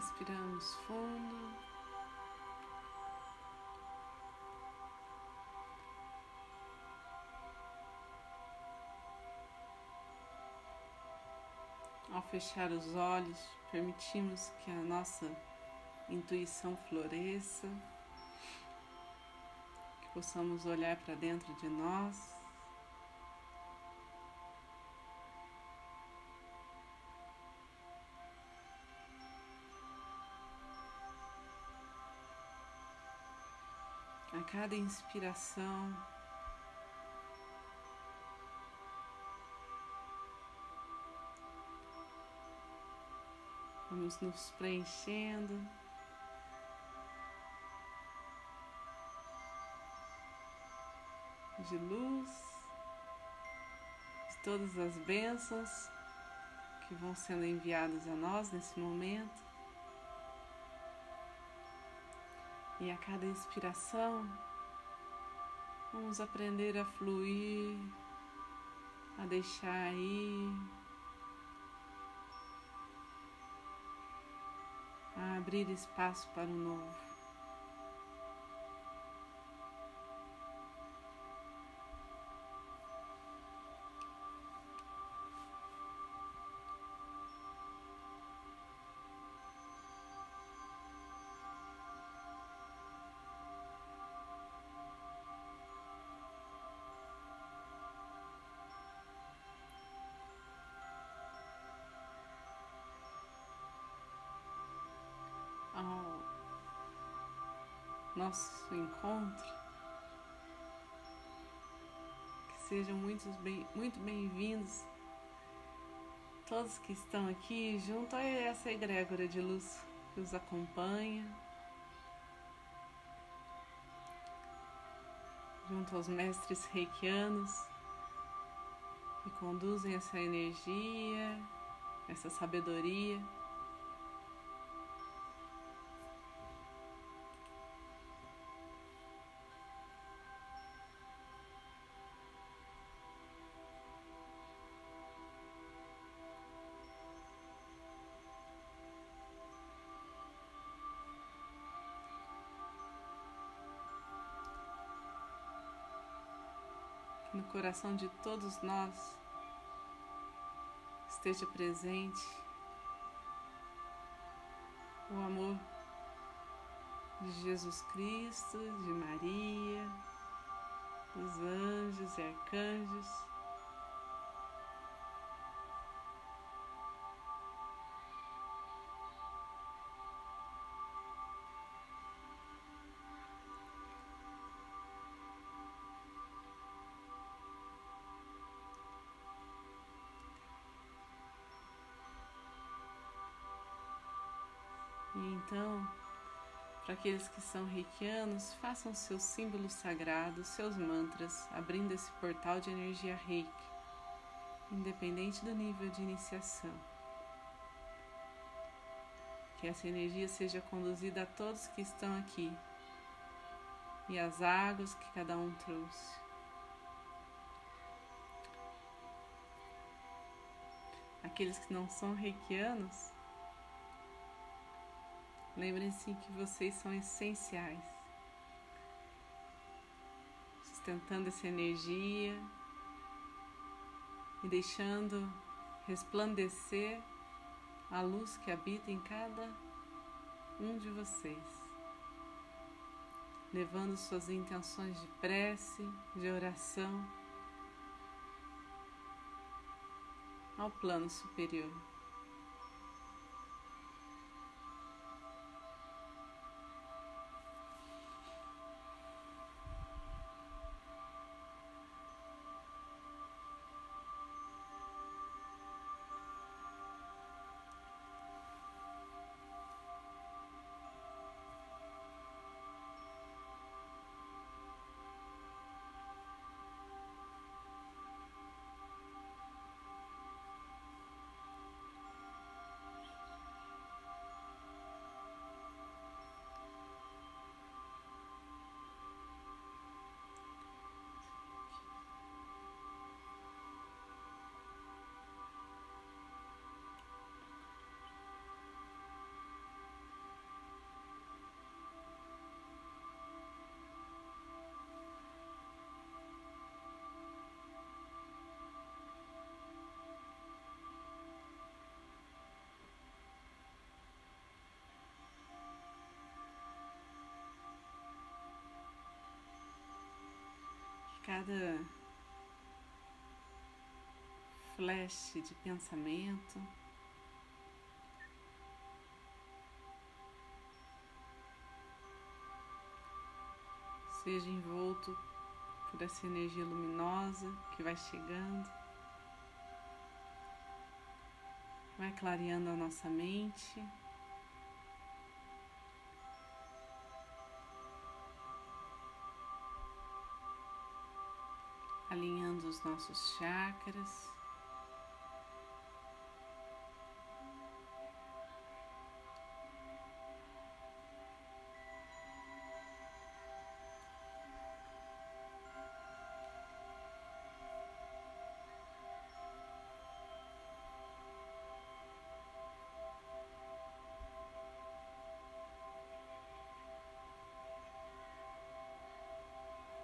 Respiramos fundo. Ao fechar os olhos, permitimos que a nossa intuição floresça, que possamos olhar para dentro de nós. A cada inspiração, vamos nos preenchendo. De luz, de todas as bênçãos que vão sendo enviadas a nós nesse momento. E a cada inspiração, vamos aprender a fluir, a deixar ir, a abrir espaço para o novo. Nosso encontro. Que sejam muitos bem, muito bem-vindos todos que estão aqui junto a essa egrégora de luz que os acompanha, junto aos mestres reikianos que conduzem essa energia, essa sabedoria. No coração de todos nós esteja presente o amor de Jesus Cristo, de Maria, dos anjos e arcanjos. Aqueles que são reikianos, façam seus símbolos sagrados, seus mantras, abrindo esse portal de energia reiki, independente do nível de iniciação. Que essa energia seja conduzida a todos que estão aqui e as águas que cada um trouxe. Aqueles que não são reikianos, Lembrem-se que vocês são essenciais, sustentando essa energia e deixando resplandecer a luz que habita em cada um de vocês, levando suas intenções de prece, de oração ao plano superior. Cada flash de pensamento. Seja envolto por essa energia luminosa que vai chegando, vai clareando a nossa mente. Os nossos chakras.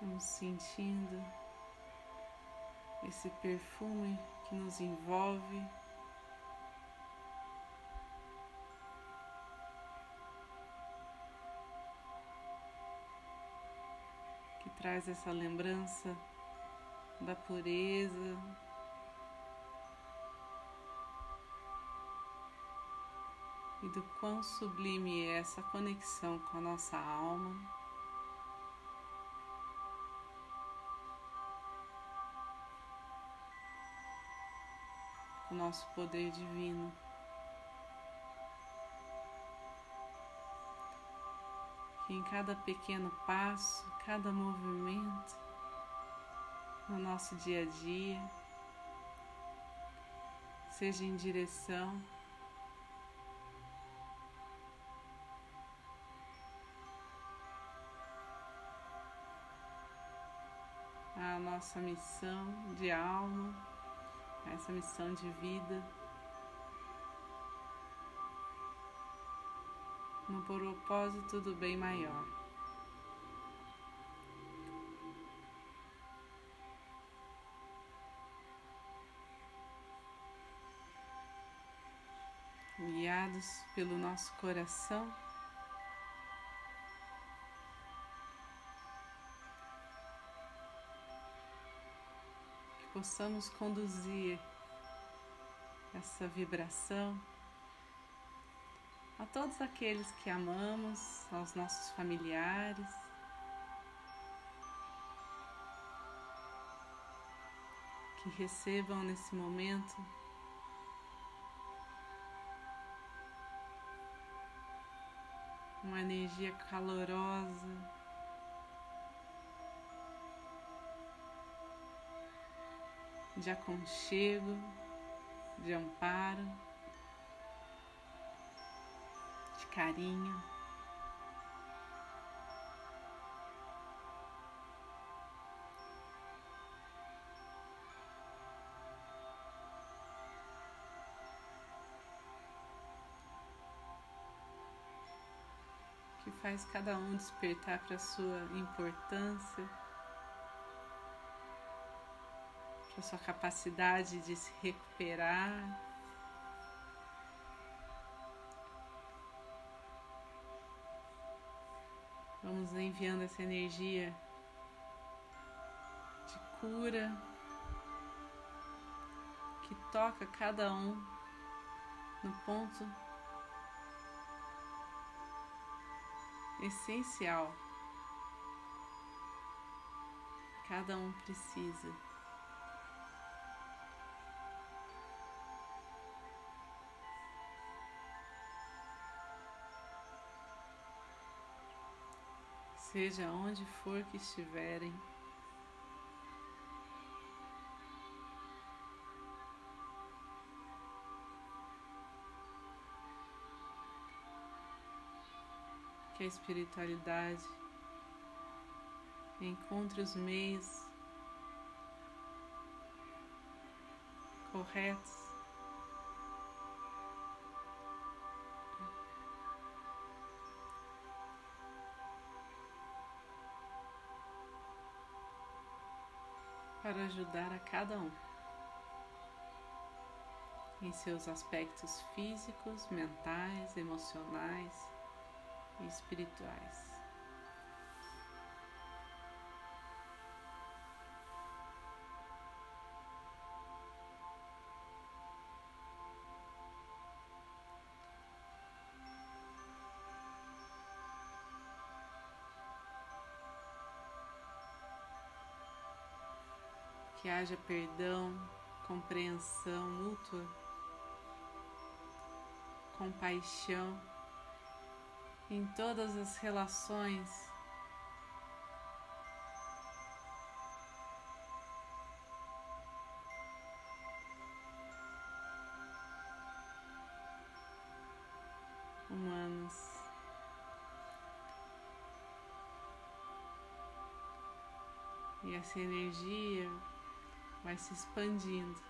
Vamos sentindo esse perfume que nos envolve. Que traz essa lembrança da pureza, e do quão sublime é essa conexão com a nossa alma. O nosso poder divino. Que em cada pequeno passo, cada movimento no nosso dia a dia, seja em direção à nossa missão de alma essa missão de vida no propósito do bem maior. Guiados pelo nosso coração. Possamos conduzir essa vibração a todos aqueles que amamos, aos nossos familiares. Que recebam nesse momento uma energia calorosa de aconchego, de amparo, de carinho. Que faz cada um despertar para sua importância a sua capacidade de se recuperar. Vamos enviando essa energia de cura que toca cada um no ponto essencial. Cada um precisa. Seja onde for que estiverem. Que a espiritualidade encontre os meios corretos para ajudar a cada um em seus aspectos físicos, mentais, emocionais e espirituais. Que haja perdão, compreensão mútua, compaixão em todas as relações. Humanas. E essa energia vai se expandindo,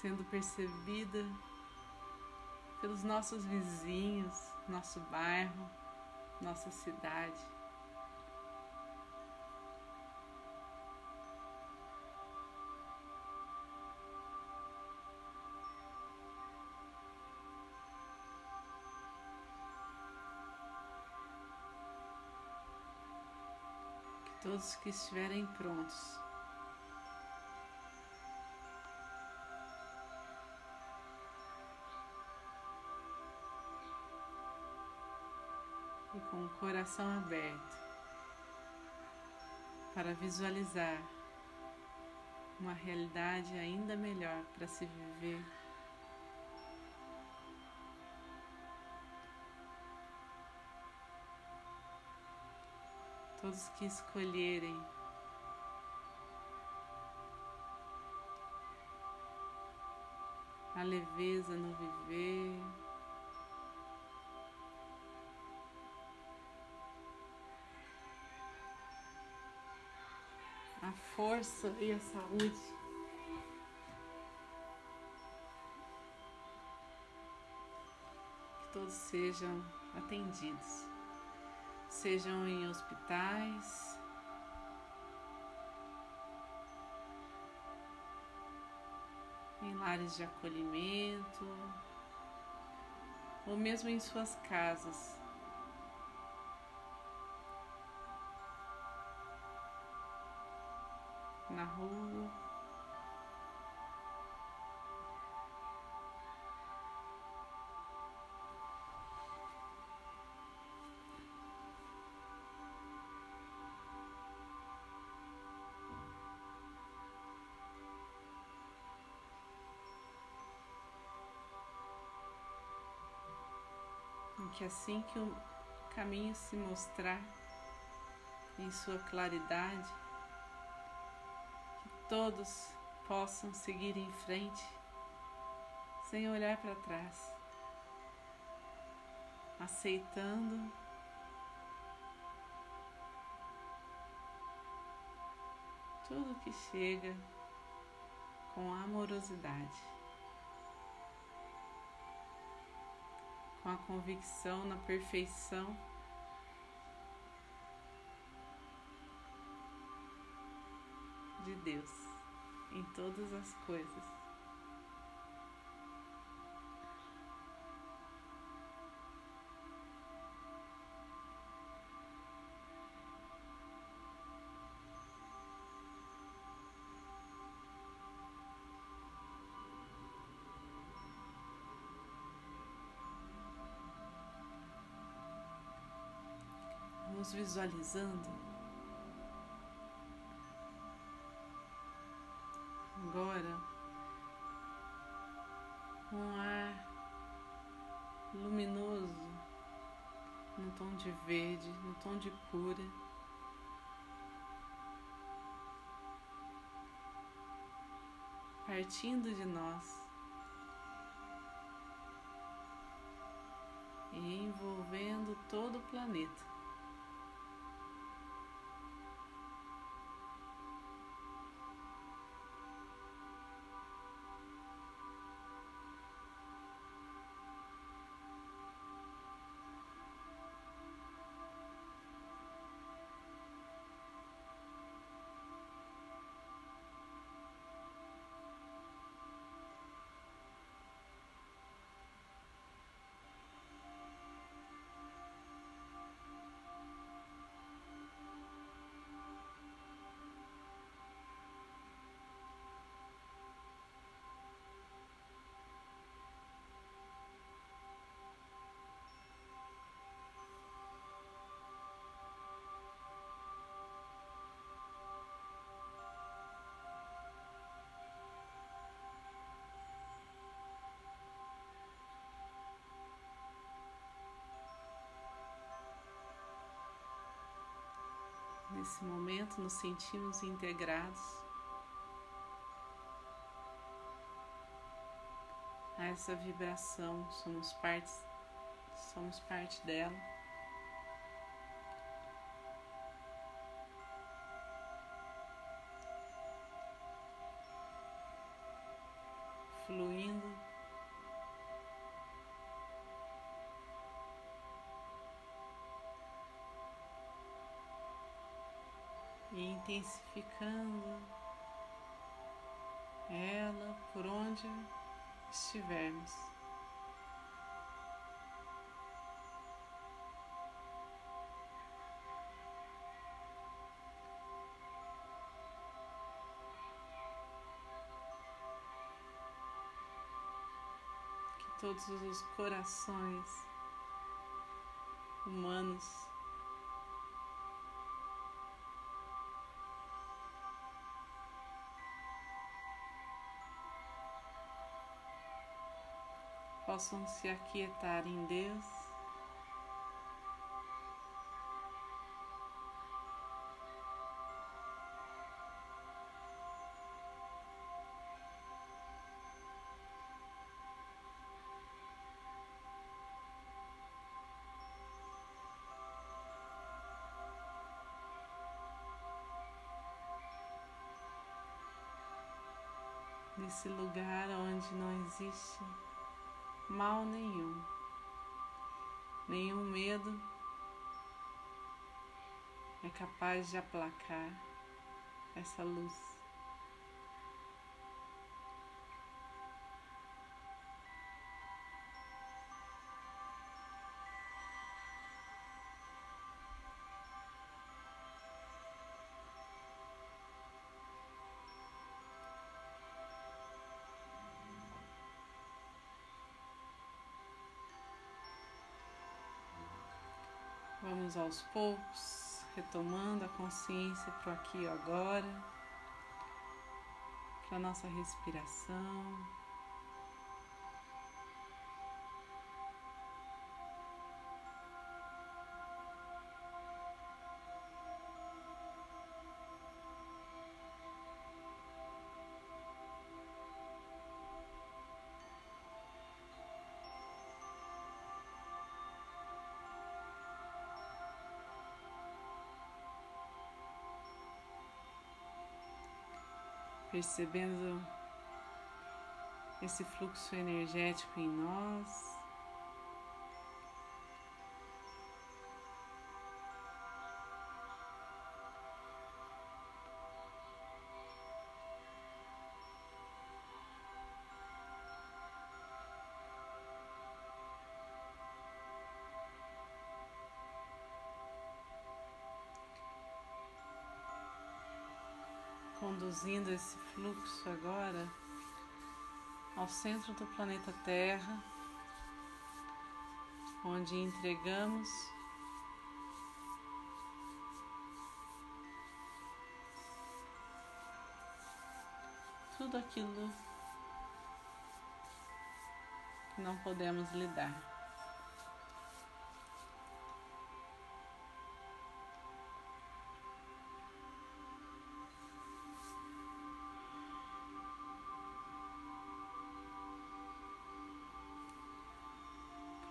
sendo percebida pelos nossos vizinhos, nosso bairro, nossa cidade. Todos que estiverem prontos. E com o coração aberto para visualizar uma realidade ainda melhor para se viver. Todos que escolherem a leveza no viver. A força e a saúde. Que todos sejam atendidos sejam em hospitais, em lares de acolhimento, ou mesmo em suas casas. Na rua. Que assim que o caminho se mostrar em sua claridade, que todos possam seguir em frente sem olhar para trás, aceitando tudo que chega com amorosidade. Com a convicção na perfeição. De Deus em todas as coisas. Visualizando agora um ar luminoso no tom de verde, no tom de cura. Partindo de nós e envolvendo todo o planeta. Nesse momento, nos sentimos integrados a essa vibração, somos parte, somos parte dela. Intensificando ela por onde estivermos. Que todos os corações humanos possam se aquietar em Deus. Nesse lugar onde não existe mal nenhum, nenhum medo é capaz de aplacar essa luz. Vamos aos poucos, retomando a consciência para o aqui e agora, para a nossa respiração. Percebendo esse fluxo energético em nós. Conduzindo esse fluxo agora ao centro do planeta Terra, onde entregamos tudo aquilo que não podemos lidar.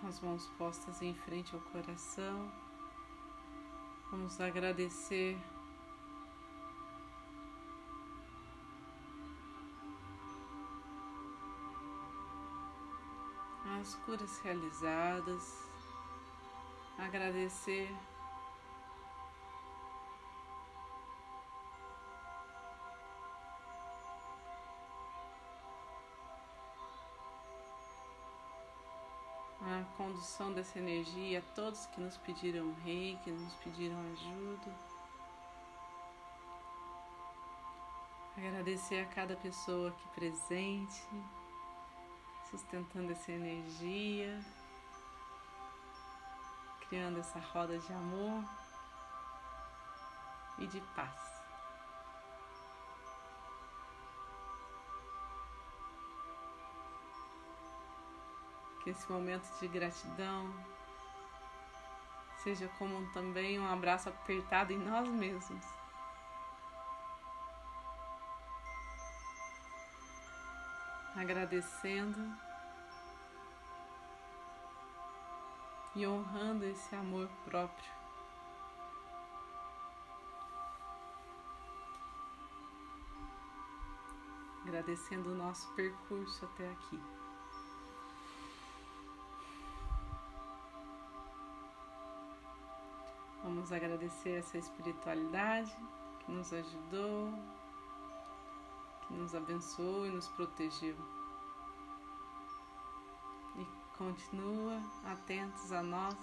As mãos postas em frente ao coração. Vamos agradecer as curas realizadas, agradecer condução dessa energia a todos que nos pediram rei, que nos pediram ajuda. Agradecer a cada pessoa aqui presente, sustentando essa energia, criando essa roda de amor e de paz. Que esse momento de gratidão seja como também um abraço apertado em nós mesmos. Agradecendo e honrando esse amor próprio. Agradecendo o nosso percurso até aqui. Vamos agradecer essa espiritualidade que nos ajudou, que nos abençoou e nos protegeu. E continua atentos a nós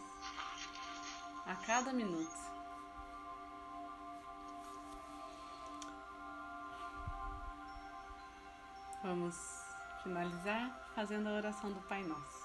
a cada minuto. Vamos finalizar fazendo a oração do Pai Nosso.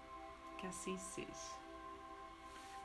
que assim seja.